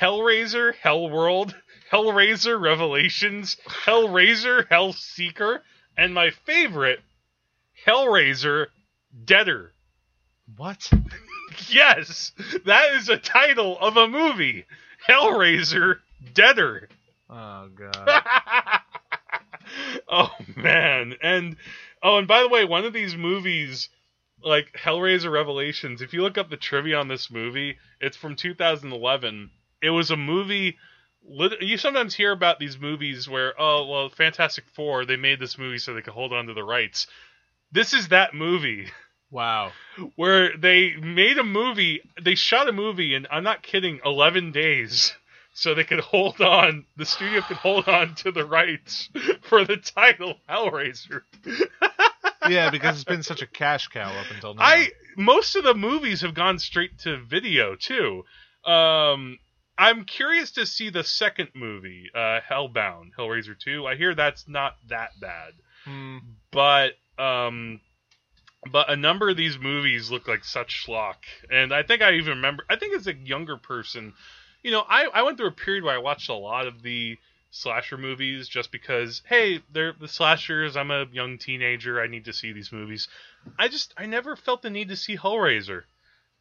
Hellraiser, Hellworld, Hellraiser Revelations, Hellraiser, Hellseeker, and my favorite, Hellraiser Deader. What? Yes, that is a title of a movie. Hellraiser Deader. Oh god. oh man, and oh, and by the way, one of these movies, like Hellraiser Revelations, if you look up the trivia on this movie, it's from 2011. It was a movie. You sometimes hear about these movies where, oh well, Fantastic Four, they made this movie so they could hold on to the rights. This is that movie wow. where they made a movie, they shot a movie in, I'm not kidding, 11 days. So they could hold on, the studio could hold on to the rights for the title Hellraiser. Yeah, because it's been such a cash cow up until now. I most of the movies have gone straight to video too. Um, I'm curious to see the second movie, uh, Hellbound, Hellraiser 2. I hear that's not that bad. Hmm. but um but a number of these movies look like such schlock and i think i even remember i think as a younger person you know i i went through a period where i watched a lot of the slasher movies just because hey they're the slashers i'm a young teenager i need to see these movies i just i never felt the need to see hellraiser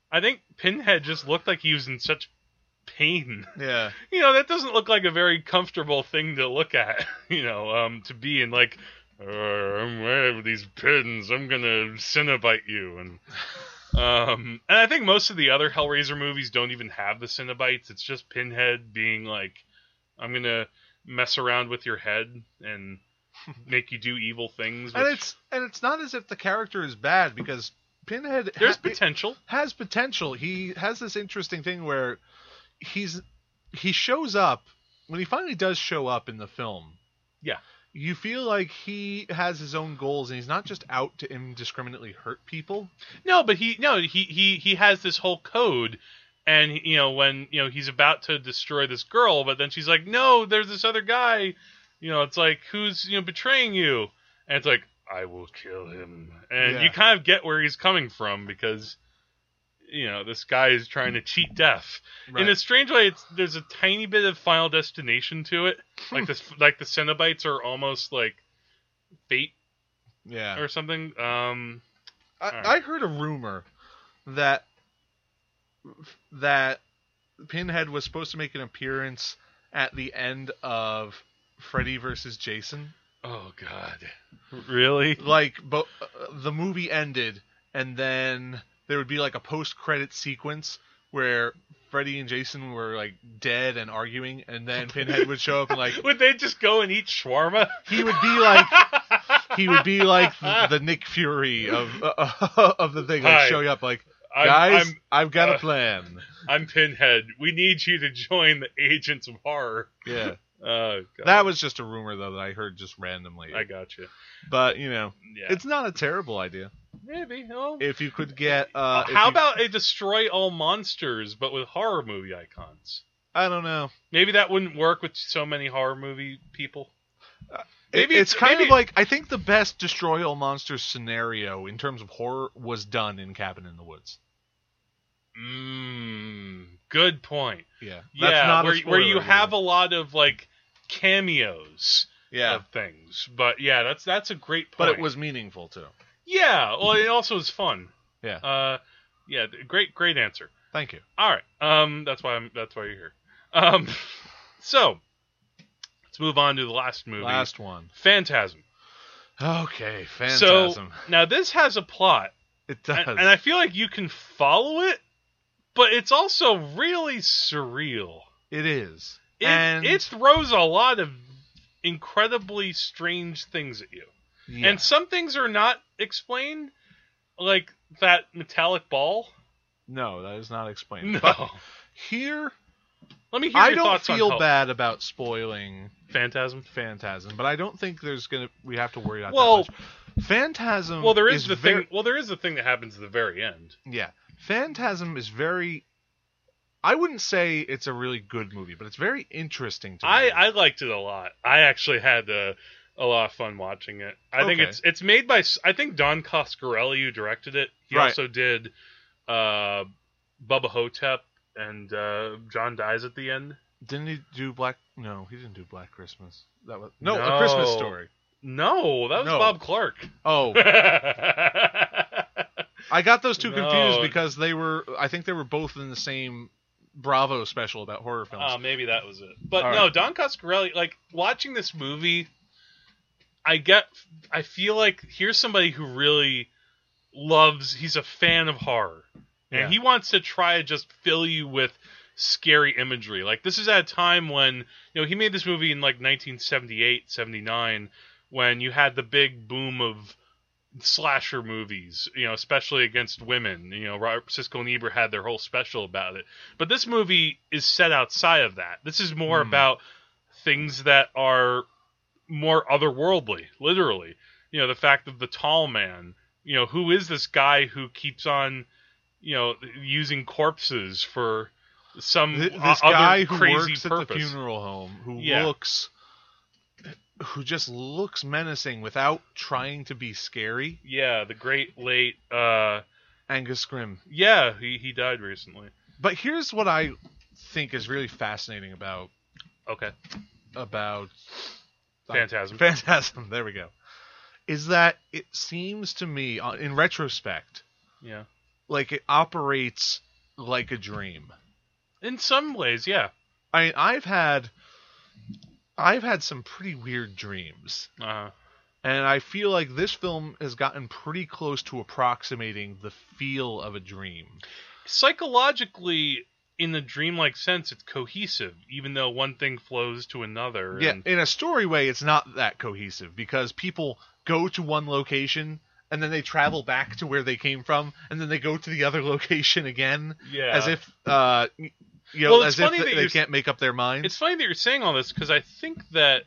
i think pinhead just looked like he was in such pain Yeah. you know that doesn't look like a very comfortable thing to look at you know um to be in like uh, i'm these pins i'm gonna Cenobite you and um and i think most of the other hellraiser movies don't even have the Cenobites it's just pinhead being like I'm gonna mess around with your head and make you do evil things. and it's and it's not as if the character is bad because Pinhead there's ha- potential. has potential. He has this interesting thing where he's he shows up when he finally does show up in the film. Yeah. You feel like he has his own goals and he's not just out to indiscriminately hurt people. No, but he no he he he has this whole code, and you know when you know he's about to destroy this girl, but then she's like, no, there's this other guy. You know, it's like who's you know betraying you, and it's like I will kill him, and Yeah. you kind of get where he's coming from because. You know, this guy is trying to cheat death. In a strange way, it's there's a tiny bit of Final Destination to it. Like this, like the Cenobites are almost like Fate yeah. or something. Um, I, Alright. I heard a rumor that that Pinhead was supposed to make an appearance at the end of Freddy versus Jason. oh God, really? Like, but uh, the movie ended, and then there would be like a post-credit sequence where Freddy and Jason were like dead and arguing, and then Pinhead would show up and like Would they just go and eat shawarma? he would be like he would be like the, the Nick Fury of uh, of the thing, like Hi. showing up like I'm, guys, I'm, I've got uh, a plan. I'm Pinhead. We need you to join the Agents of Horror. Yeah, Oh, that was just a rumor though that I heard just randomly. I got you. But you know, Yeah, it's not a terrible idea maybe. Well, if you could get. Uh, uh how you- about a destroy all monsters, but with horror movie icons? I don't know. Maybe that wouldn't work with so many horror movie people. Uh, it- Maybe it's, it's- kind maybe- of like I think the best destroy all monsters scenario in terms of horror was done in Cabin in the Woods. Mmm. Good point. Yeah, yeah, not a where, where you have a lot of like cameos yeah, of things. But yeah, that's that's a great point. but it was meaningful too. Yeah, well, it also was fun. Yeah. Uh, yeah, great, great answer. Thank you. All right. Um, that's why I'm. That's why you're here. Um, so let's move on to the last movie. Last one. Phantasm. Okay, So phantasm. now this has a plot, it does. and, and I feel like you can follow it, but it's also really surreal. it is. It, and it throws a lot of incredibly strange things at you. Yeah. And some things are not explained, like that metallic ball. no, that is not explained. No. But here, Let me hear I your don't thoughts on feel Hulk. bad about spoiling Phantasm. Phantasm, but I don't think there's gonna we have to worry about Well- that much. Phantasm. Well, there is, the ver- thing. Well, there is the thing that happens at the very end. Yeah, Phantasm is very. I wouldn't say it's a really good movie, but it's very interesting to I me. I liked it a lot. I actually had a, a lot of fun watching it. I think it's it's made by I think Don Coscarelli who directed it. He Right. also did uh, Bubba Ho-Tep and uh, John dies at the end. Didn't he do Black? No, he didn't do Black Christmas. That was no, No. a Christmas story. No, that was No. Bob Clark. Oh, I got those two confused because they were. I think they were both in the same Bravo special about horror films. Oh, maybe that was it. But All no, right. Don Coscarelli. Like watching this movie, I get. I feel like here's somebody who really loves. He's a fan of horror, and Yeah. he wants to try to just fill you with scary imagery. Like this is at a time when you know he made this movie in like 1978, 79, when you had the big boom of slasher movies, you know, especially against women. You know, Robert Siskel and Ebert had their whole special about it. But this movie is set outside of that. This is more Hmm. about things that are more otherworldly, literally. You know, the fact of the tall man. You know, who is this guy who keeps on, you know, using corpses for some this other guy who crazy works purpose? at the funeral home who Yeah. looks who just looks menacing without trying to be scary Yeah, the great late. uh Angus Scrimm Yeah, he he died recently. but here's what i think is really fascinating about Okay, about Phantasm. phantasm there we go is that it seems to me uh, in retrospect yeah. like it operates like a dream In some ways, yeah. i mean i've had i've had some pretty weird dreams Uh, And I feel like this film has gotten pretty close to approximating the feel of a dream. psychologically, in the dreamlike sense, it's cohesive, even though one thing flows to another. Yeah, and- in a story way, it's not that cohesive because people go to one location and then they travel back to where they came from, and then they go to the other location again, yeah. as if uh, you know, Well, as if they, they you're- can't make up their minds. It's funny that you're saying all this because I think that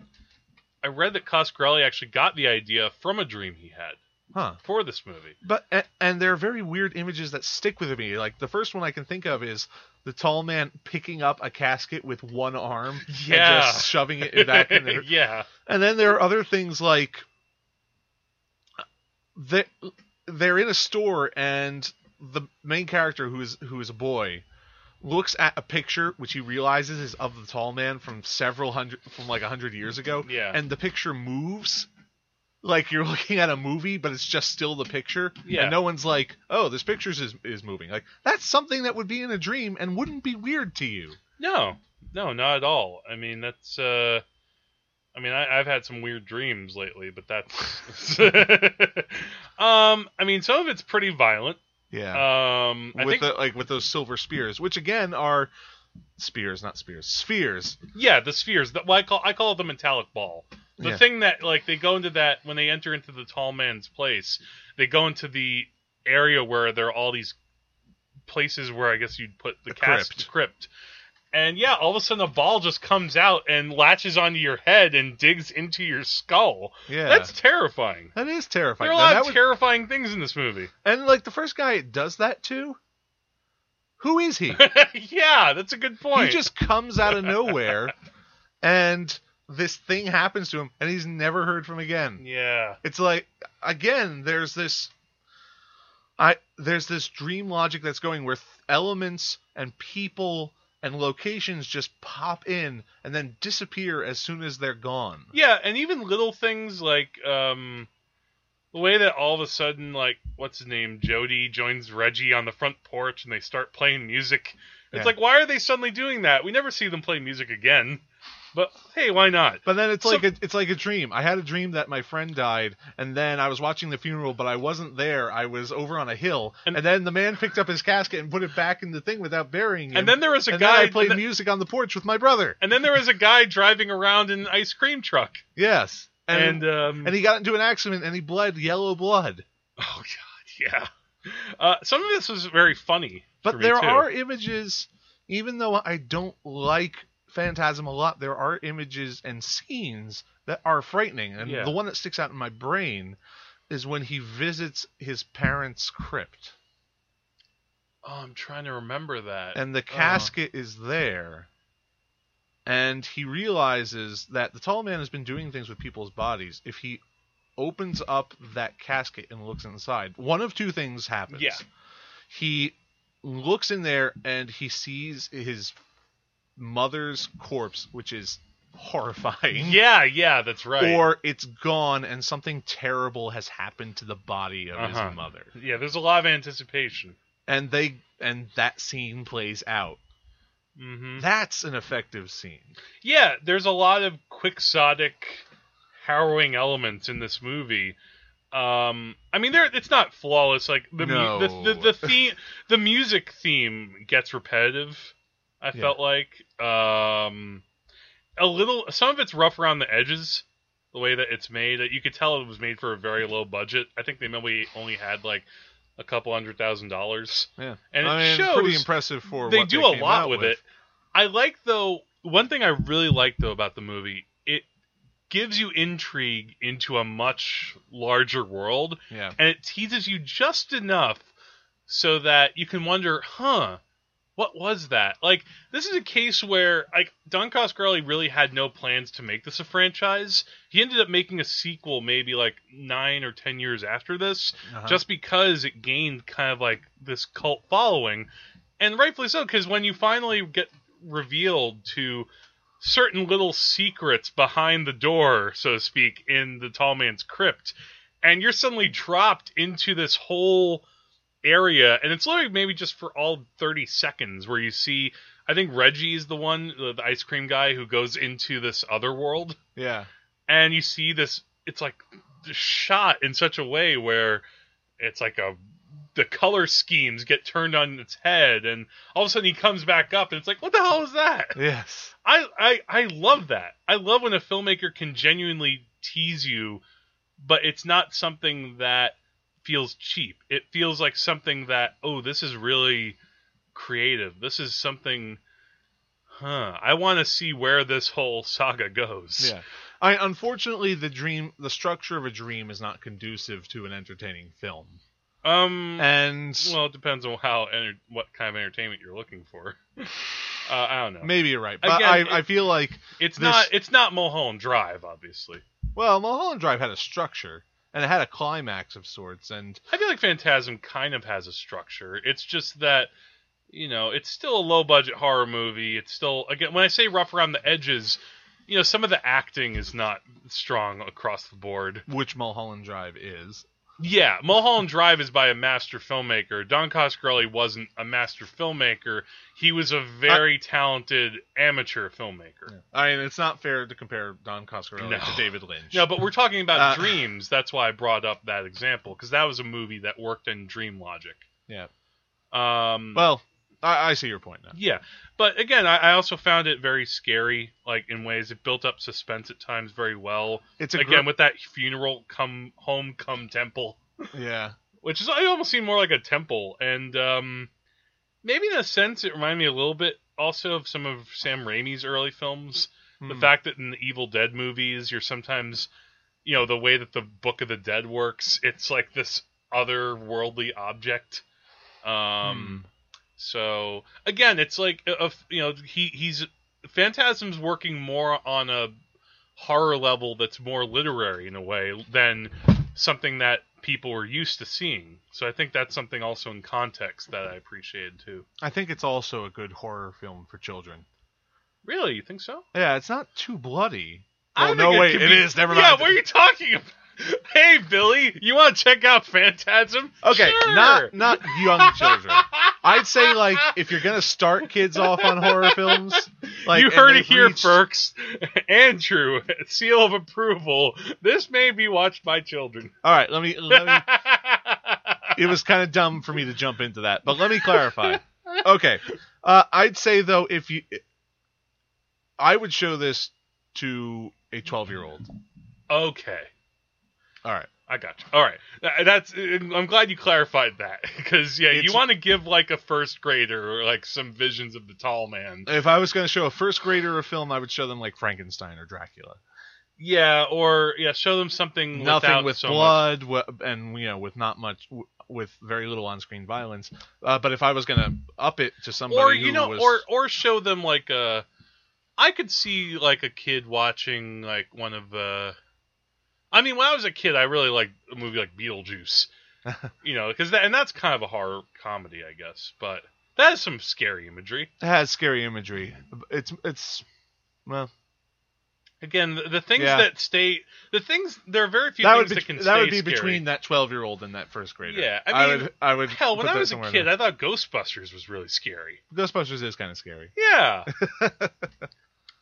I read that Coscarelli actually got the idea from a dream he had huh? for this movie. But and there are very weird images that stick with me. Like the first one I can think of is the tall man picking up a casket with one arm Yeah. and just shoving it back in there. yeah. And then there are other things like they they're in a store and the main character who is who is a boy looks at a picture which he realizes is of the tall man from several hundred from like a hundred years ago Yeah. and the picture moves like you're looking at a movie but it's just still the picture Yeah. and no one's like oh this picture is is moving like that's something that would be in a dream and wouldn't be weird to you No, no, not at all. I mean, that's. uh I mean, I, I've had some weird dreams lately, but that's. um, I mean, some of it's pretty violent. yeah Um, I with think, the like with those silver spears, which again are spears, not spears, spheres. yeah, the spheres. The, well, I call I call it the metallic ball. The Yeah. thing that like they go into that when they enter into the tall man's place, they go into the area where there are all these places where I guess you'd put the cast crypt. crypt. And yeah, all of a sudden a ball just comes out and latches onto your head and digs into your skull. Yeah, That's terrifying. that is terrifying. There are a lot of would- terrifying things in this movie. and like the first guy does that too. Who is he? yeah, that's a good point. he just comes out of nowhere, and this thing happens to him, and he's never heard from again. yeah, It's like again, there's this. I there's this dream logic that's going where th- elements and people and locations just pop in and then disappear as soon as they're gone. yeah, and even little things like um, the way that all of a sudden, like what's his name, Jody joins Reggie on the front porch and they start playing music. It's Yeah. like, why are they suddenly doing that? We never see them play music again. But hey, why not? But then it's So- like a, it's like a dream. I had a dream that my friend died, and then I was watching the funeral, but I wasn't there. I was over on a hill, And- and, then the man picked up his casket and put it back in the thing without burying him. And then there was a and guy. then I played then, music on the porch with my brother. and then there was a guy driving around in an ice cream truck, Yes, and and um, and he got into an accident and he bled yellow blood. oh god, yeah. Uh, some of this was very funny. But there too. are images, even though I don't like Phantasm a lot, there are images and scenes that are frightening. And Yeah. the one that sticks out in my brain is when he visits his parents' crypt. Oh, I'm trying to remember that. and the Oh. casket is there and he realizes that the tall man has been doing things with people's bodies if he opens up that casket and looks inside one of two things happens Yeah. he looks in there and he sees his mother's corpse which is horrifying Yeah, yeah, that's right. or it's gone and something terrible has happened to the body of Uh-huh. his mother yeah, there's a lot of anticipation. and they and that scene plays out hmm That's an effective scene. Yeah, there's a lot of quixotic, harrowing elements in this movie. Um, I mean, there it's not flawless. Like the mu- No. the, the the theme, the music theme gets repetitive. I Yeah. felt like um, a little. Some of it's rough around the edges. The way that it's made, that you could tell it was made for a very low budget. I think they maybe only had like a couple hundred thousand dollars. Yeah, And it I mean, shows pretty impressive for they what do they a lot out with, it. I like though one thing I really like though about the movie it gives you intrigue into a much larger world Yeah, and it teases you just enough so that you can wonder, huh, what was that? Like this is a case where like Don Coscarelli really had no plans to make this a franchise. He ended up making a sequel maybe like nine or ten years after this, Uh-huh. just because it gained kind of like this cult following, and rightfully so. Because when you finally get revealed to certain little secrets behind the door, so to speak, in the tall man's crypt, and you're suddenly dropped into this whole area, and it's literally maybe just for all 30 seconds where you see. I think Reggie is the one, the, the ice cream guy, who goes into this other world yeah, and you see this it's like the shot in such a way where it's like a the color schemes get turned on its head, and all of a sudden he comes back up, and it's like, what the hell is that? Yes. I, I I love that. I love when a filmmaker can genuinely tease you, but it's not something that feels cheap. It feels like something that oh, this is really creative. This is something. Huh. I want to see where this whole saga goes. Yeah. I unfortunately the dream the structure of a dream is not conducive to an entertaining film. Um. And well, it depends on how enter- what kind of entertainment you're looking for. uh, I don't know. maybe you're right. But Again, I, it- I feel like It's this- not. It's not Mulholland Drive, obviously. well, Mulholland Drive had a structure and it had a climax of sorts and I feel like Phantasm kind of has a structure. It's just that you know it's still a low budget horror movie. It's still again when I say rough around the edges, you know some of the acting is not strong across the board. which Mulholland Drive is. Yeah, Mulholland Drive is by a master filmmaker. Don Coscarelli wasn't a master filmmaker. He was a very talented amateur filmmaker. I mean, it's not fair to compare Don Coscarelli No. to David Lynch. No, but we're talking about Uh, Dreams. That's why I brought up that example because that was a movie that worked in dream logic. Yeah. Um, Well, I, I see your point now. Yeah, but again, I, I also found it very scary. Like in ways, it built up suspense at times very well. It's a again gr- with that funeral come home come temple, yeah. which is I almost seemed more like a temple, and um, maybe in a sense it reminded me a little bit also of some of Sam Raimi's early films. The Hmm. fact that in the Evil Dead movies, you're sometimes, you know, the way that the Book of the Dead works, it's like this otherworldly object. Um, Hmm. So again, it's like a, you know he he's Phantasm's working more on a horror level that's more literary in a way than something that people were used to seeing. So I think that's something also in context that I appreciated too. I think it's also a good horror film for children. Really, you think so? Yeah, it's not too bloody. Oh no, it wait, it be- is. Never mind. Yeah, what are you talking about? Hey, Billy, you want to check out Phantasm? Okay, Sure. not not young children. I'd say like if you're gonna start kids off on horror films, like you heard it here, reached-. Andrew, seal of approval. This may be watched by children. All right, let me. Let me it was kind of dumb for me to jump into that, but let me clarify. Okay, uh, I'd say though if you, I would show this to a 12 year old. okay, All right. I got you. All right, uh, that's. Uh, I'm glad you clarified that because yeah, you want to give like a first grader or like some visions of the tall man. If I was going to show a first grader a film, I would show them like Frankenstein or Dracula. Yeah, or yeah, show them something Nothing with so blood w- and you know with not much with very little on-screen violence. Uh, but if I was going to up it to somebody or you know was, or or show them like a i could see like a kid watching like one of the i mean when i was a kid i really liked a movie like beetlejuice you know because that and that's kind of a horror comedy i guess but that has some scary imagery it has scary imagery. It's it's well again the, the things Yeah. that stay the things there are very few that things would be that can that would be scary. between that 12 year old and that first grader. Yeah, I mean, would I would hell when i was a kid there. i thought ghostbusters was really scary Ghostbusters is kind of scary. Yeah.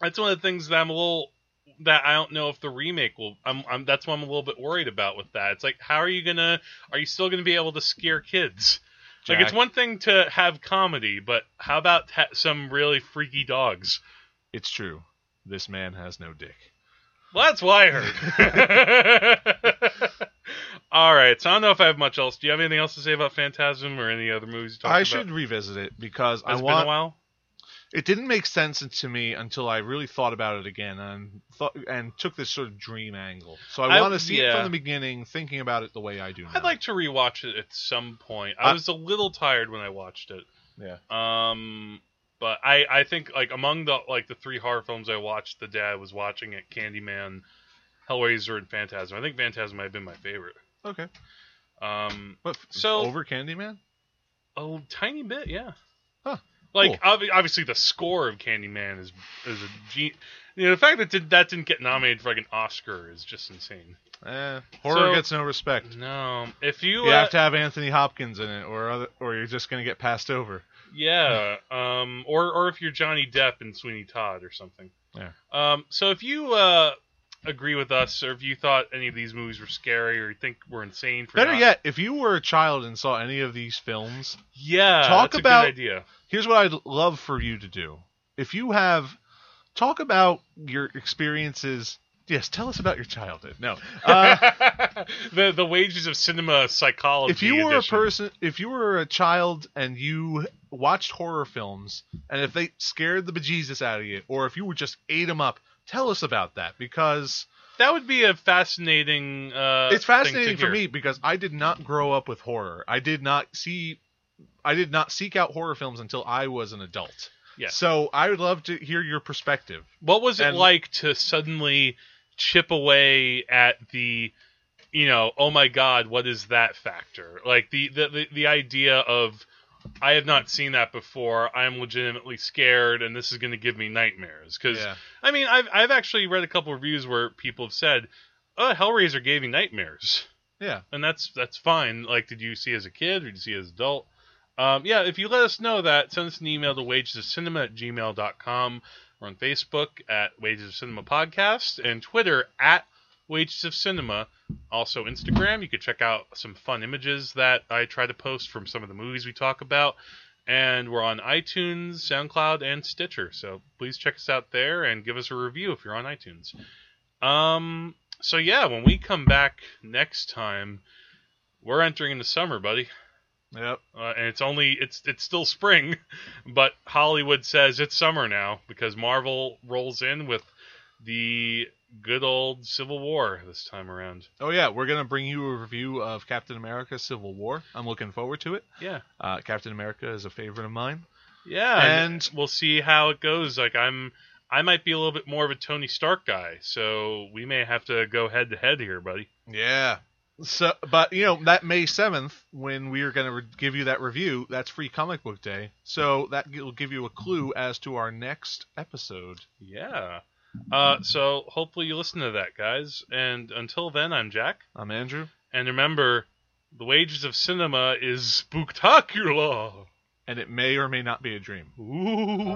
that's one of the things that I'm a little that I don't know if the remake will. I'm, I'm that's what I'm a little bit worried about with that. It's like, how are you gonna? Are you still gonna be able to scare kids? Like, it's one thing to have comedy, but how about ha- some really freaky dogs? It's true. This man has no dick. Well, that's what I heard. All right, so I don't know if I have much else. Do you have anything else to say about Phantasm or any other movies I about? should revisit it because Has I want. Been a while? It didn't make sense to me until I really thought about it again and thought and took this sort of dream angle. So I, I- want to see it from the beginning, thinking about it the way I do now. I'd like to rewatch it at some point. I I- was a little tired when I watched it. Yeah. Um, but I I think like among the like the three horror films I watched, the day I was watching it, Candyman, Hellraiser, and Phantasm. I think Phantasm might have been my favorite. Okay. Um, But So- over Candyman? a tiny bit, yeah. Huh, Like obvi- obviously the score of Candyman is is a you know the fact that did, that didn't get nominated for like an Oscar is just insane. Eh, horror So- gets no respect. No, if you, You uh, have to have Anthony Hopkins in it, or other, or you're just gonna get passed over. Yeah, um, or or if you're Johnny Depp in Sweeney Todd or something. Yeah. Um, so if you uh, agree with us, or if you thought any of these movies were scary, or you think we're insane for Better not- yet, if you were a child and saw any of these films, yeah, Talk that's about- a good idea. here's what I'd love for you to do. If you have, talk about your experiences. Yes, tell us about your childhood. No, uh, the the wages of cinema psychology. if you were edition. a person, if you were a child and you watched horror films, and if they scared the bejesus out of you, or if you would just ate them up, tell us about that because that would be a fascinating. Uh, it's fascinating for me because I did not grow up with horror. I did not see, I did not seek out horror films until I was an adult. Yeah. So I would love to hear your perspective. What was it And- like to suddenly chip away at the, you know, oh my god, what is that factor? Like the the the, the idea of I have not seen that before. I'm legitimately scared, and this is going to give me nightmares. Because Yeah. I mean, I've I've actually read a couple reviews where people have said, "Oh, Hellraiser gave me nightmares," Yeah. and that's that's fine. Like, did you see as a kid or did you see as an adult? Um, yeah, if you let us know that, send us an email to wagesofcinema at gmail.com. We're on Facebook at Wages of Cinema Podcast and Twitter at Wages of Cinema. Also Instagram. You could check out some fun images that I try to post from some of the movies we talk about. And we're on iTunes, SoundCloud, and Stitcher. So please check us out there and give us a review if you're on iTunes. Um. So yeah, when we come back next time, we're entering into summer, buddy. Yep. Uh, and it's only it's it's still spring, but Hollywood says it's summer now because Marvel rolls in with the good old Civil War this time around. Oh yeah, we're gonna bring you a review of Captain America: Civil War. I'm looking forward to it. Yeah, Uh, Captain America is a favorite of mine. yeah, and, we'll see how it goes. Like I'm, I might be a little bit more of a Tony Stark guy, so we may have to go head to head here, buddy. Yeah. So, but you know that May seventh, when we are going to re- give you that review, that's Free Comic Book Day. So that will give you a clue as to our next episode. Yeah. Uh, so hopefully you listen to that, guys. And until then, I'm Jack. I'm Andrew, And remember, the wages of cinema is spooktacular. and it may or may not be a dream. Ooh.